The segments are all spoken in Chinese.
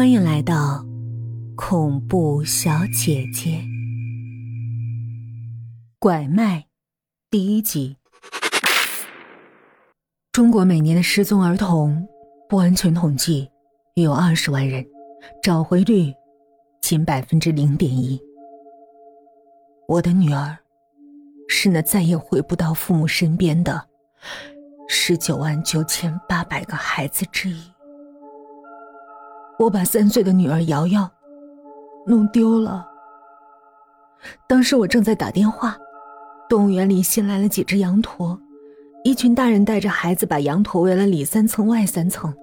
欢迎来到恐怖小姐姐拐卖第一集。中国每年的失踪儿童不完全统计约有二十万人，找回率仅百分之零点一。我的女儿是那再也回不到父母身边的十九万九千八百个孩子之一。我把三岁的女儿瑶瑶弄丢了。当时我正在打电话，动物园里新来了几只羊驼，一群大人带着孩子把羊驼围了里三层外三层。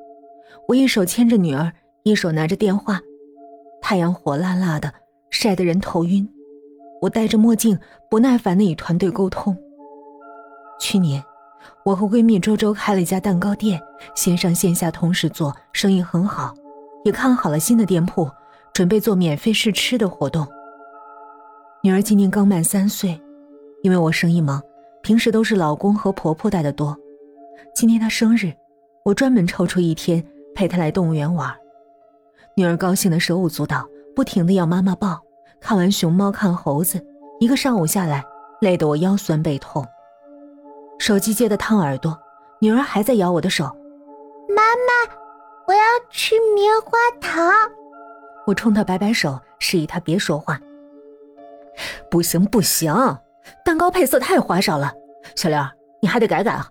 我一手牵着女儿，一手拿着电话，太阳火辣辣的，晒得人头晕。我戴着墨镜，不耐烦的与团队沟通。去年，我和闺蜜周周开了一家蛋糕店，线上线下同时做，生意很好。也看好了新的店铺，准备做免费试吃的活动。女儿今年刚满三岁，因为我生意忙，平时都是老公和婆婆带的多。今天她生日，我专门抽出一天陪她来动物园玩。女儿高兴的手舞足蹈，不停的要妈妈抱。看完熊猫，看猴子，一个上午下来，累得我腰酸背痛。手机接的烫耳朵，女儿还在咬我的手。妈妈。我要吃棉花糖，我冲他摆摆手，示意他别说话。不行不行，蛋糕配色太花哨了，小刘，你还得改改啊！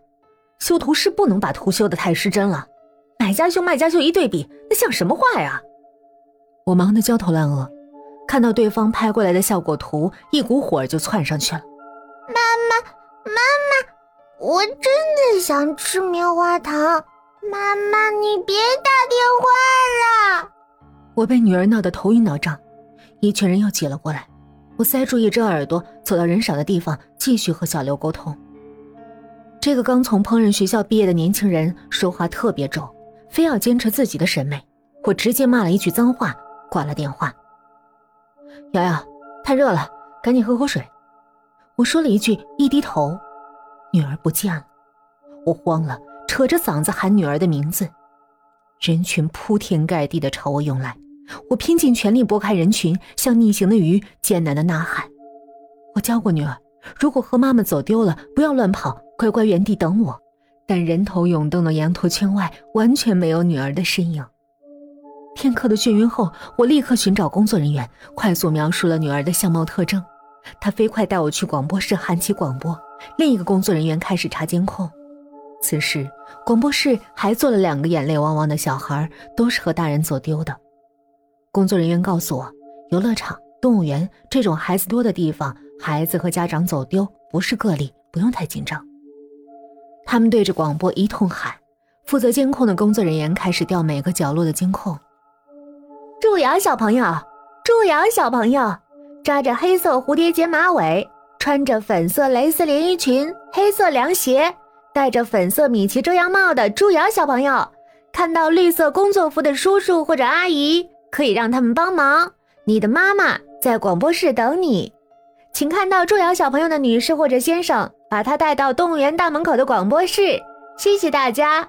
修图师不能把图修的太失真了，买家秀卖家秀一对比，那像什么话呀？我忙得焦头烂额，看到对方拍过来的效果图，一股火就窜上去了。妈妈，妈妈，我真的想吃棉花糖。妈妈，你别打电话了！我被女儿闹得头晕脑胀，一群人又挤了过来。我塞住一只耳朵，走到人少的地方，继续和小刘沟通。这个刚从烹饪学校毕业的年轻人说话特别重，非要坚持自己的审美。我直接骂了一句脏话，挂了电话。瑶瑶，太热了，赶紧喝口水。我说了一句，一低头，女儿不见了。我慌了。扯着嗓子喊女儿的名字，人群铺天盖地的朝我涌来，我拼尽全力拨开人群，像逆行的鱼，艰难的呐喊。我教过女儿，如果和妈妈走丢了，不要乱跑，乖乖原地等我。但人头涌动的羊驼圈外，完全没有女儿的身影。片刻的眩晕后，我立刻寻找工作人员，快速描述了女儿的相貌特征。他飞快带我去广播室喊起广播，另一个工作人员开始查监控。此时，广播室还坐了两个眼泪汪汪的小孩，都是和大人走丢的。工作人员告诉我，游乐场、动物园这种孩子多的地方，孩子和家长走丢不是个例，不用太紧张。他们对着广播一通喊，负责监控的工作人员开始调每个角落的监控。祝瑶小朋友，祝瑶小朋友，扎着黑色蝴蝶结马尾，穿着粉色蕾丝连衣裙，黑色凉鞋。戴着粉色米奇遮阳帽的朱瑶小朋友，看到绿色工作服的叔叔或者阿姨，可以让他们帮忙。你的妈妈在广播室等你，请看到朱瑶小朋友的女士或者先生，把他带到动物园大门口的广播室。谢谢大家。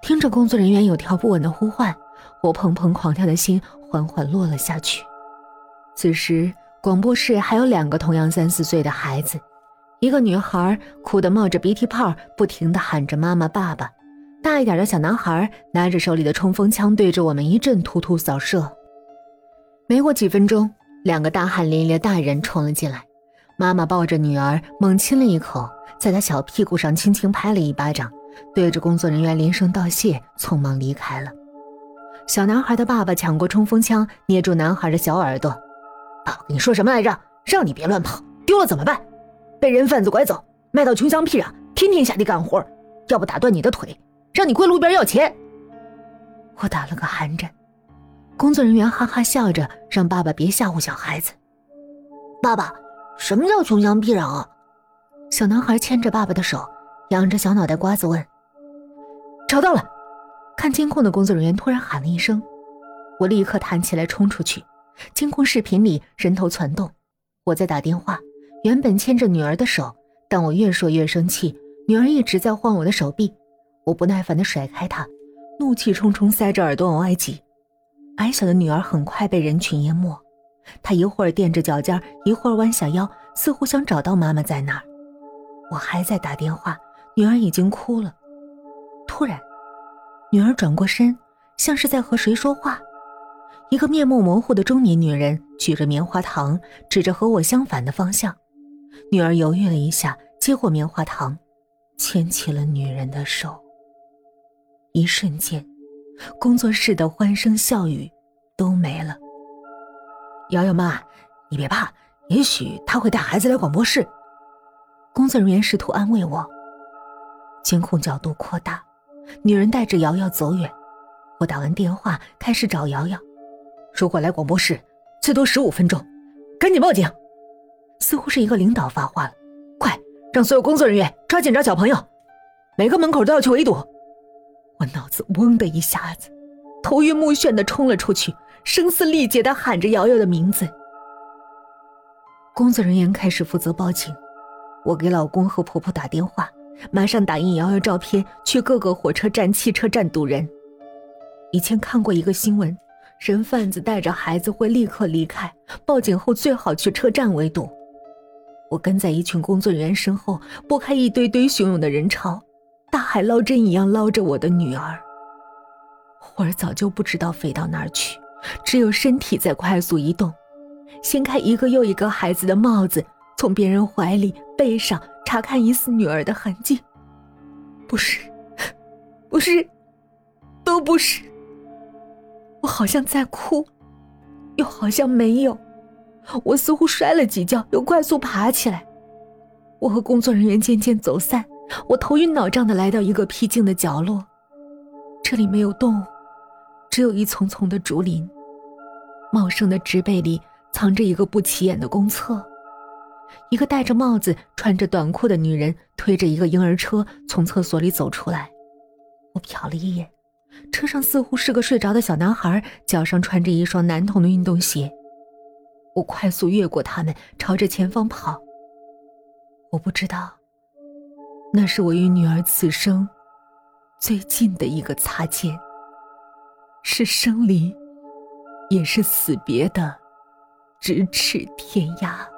听着工作人员有条不紊的呼唤，我砰砰狂跳的心缓缓落了下去。此时，广播室还有两个同样三四岁的孩子。一个女孩哭得冒着鼻涕泡，不停地喊着“妈妈、爸爸”。大一点的小男孩拿着手里的冲锋枪，对着我们一阵突突扫射。没过几分钟，两个大汗淋漓的大人冲了进来。妈妈抱着女儿，猛亲了一口，在她小屁股上轻轻拍了一巴掌，对着工作人员连声道谢，匆忙离开了。小男孩的爸爸抢过冲锋枪，捏住男孩的小耳朵：“爸爸跟你说什么来着？让你别乱跑，丢了怎么办？”被人贩子拐走，卖到穷乡僻壤，天天下地干活，要不打断你的腿，让你跪路边要钱。我打了个寒颤。工作人员哈哈笑着，让爸爸别吓唬小孩子。爸爸，什么叫穷乡僻壤啊？小男孩牵着爸爸的手，仰着小脑袋瓜子问。找到了！看监控的工作人员突然喊了一声，我立刻弹起来冲出去。监控视频里人头攒动，我在打电话。原本牵着女儿的手，但我越说越生气，女儿一直在晃我的手臂，我不耐烦地甩开她，怒气冲冲塞着耳朵往外挤。矮小的女儿很快被人群淹没，她一会儿垫着脚尖，一会儿弯下腰，似乎想找到妈妈在哪儿。我还在打电话，女儿已经哭了。突然，女儿转过身，像是在和谁说话。一个面目模糊的中年女人举着棉花糖，指着和我相反的方向。女儿犹豫了一下，接过棉花糖，牵起了女人的手。一瞬间，工作室的欢声笑语都没了。瑶瑶妈，你别怕，也许他会带孩子来广播室。工作人员试图安慰我。监控角度扩大，女人带着瑶瑶走远。我打完电话，开始找瑶瑶。如果来广播室，最多十五分钟，赶紧报警！似乎是一个领导发话了，快让所有工作人员抓紧找小朋友，每个门口都要去围堵。我脑子嗡的一下子，头晕目眩的冲了出去，声嘶力竭的喊着瑶瑶的名字。工作人员开始负责报警，我给老公和婆婆打电话，马上打印瑶瑶照片，去各个火车站、汽车站堵人。以前看过一个新闻。人贩子带着孩子会立刻离开，报警后最好去车站围堵。我跟在一群工作人员身后，拨开一堆堆汹涌的人潮，大海捞针一样捞着我的女儿。魂儿早就不知道飞到哪儿去，只有身体在快速移动，掀开一个又一个孩子的帽子，从别人怀里、背上查看疑似女儿的痕迹。不是，不是，都不是。我好像在哭，又好像没有。我似乎摔了几跤，又快速爬起来。我和工作人员渐渐走散，我头晕脑胀的来到一个僻静的角落。这里没有动物，只有一丛丛的竹林。茂盛的植被里藏着一个不起眼的公厕。一个戴着帽子、穿着短裤的女人推着一个婴儿车从厕所里走出来。我瞟了一眼。车上似乎是个睡着的小男孩，脚上穿着一双男童的运动鞋。我快速越过他们，朝着前方跑。我不知道，那是我与女儿此生最近的一个擦肩，是生离，也是死别的咫尺天涯。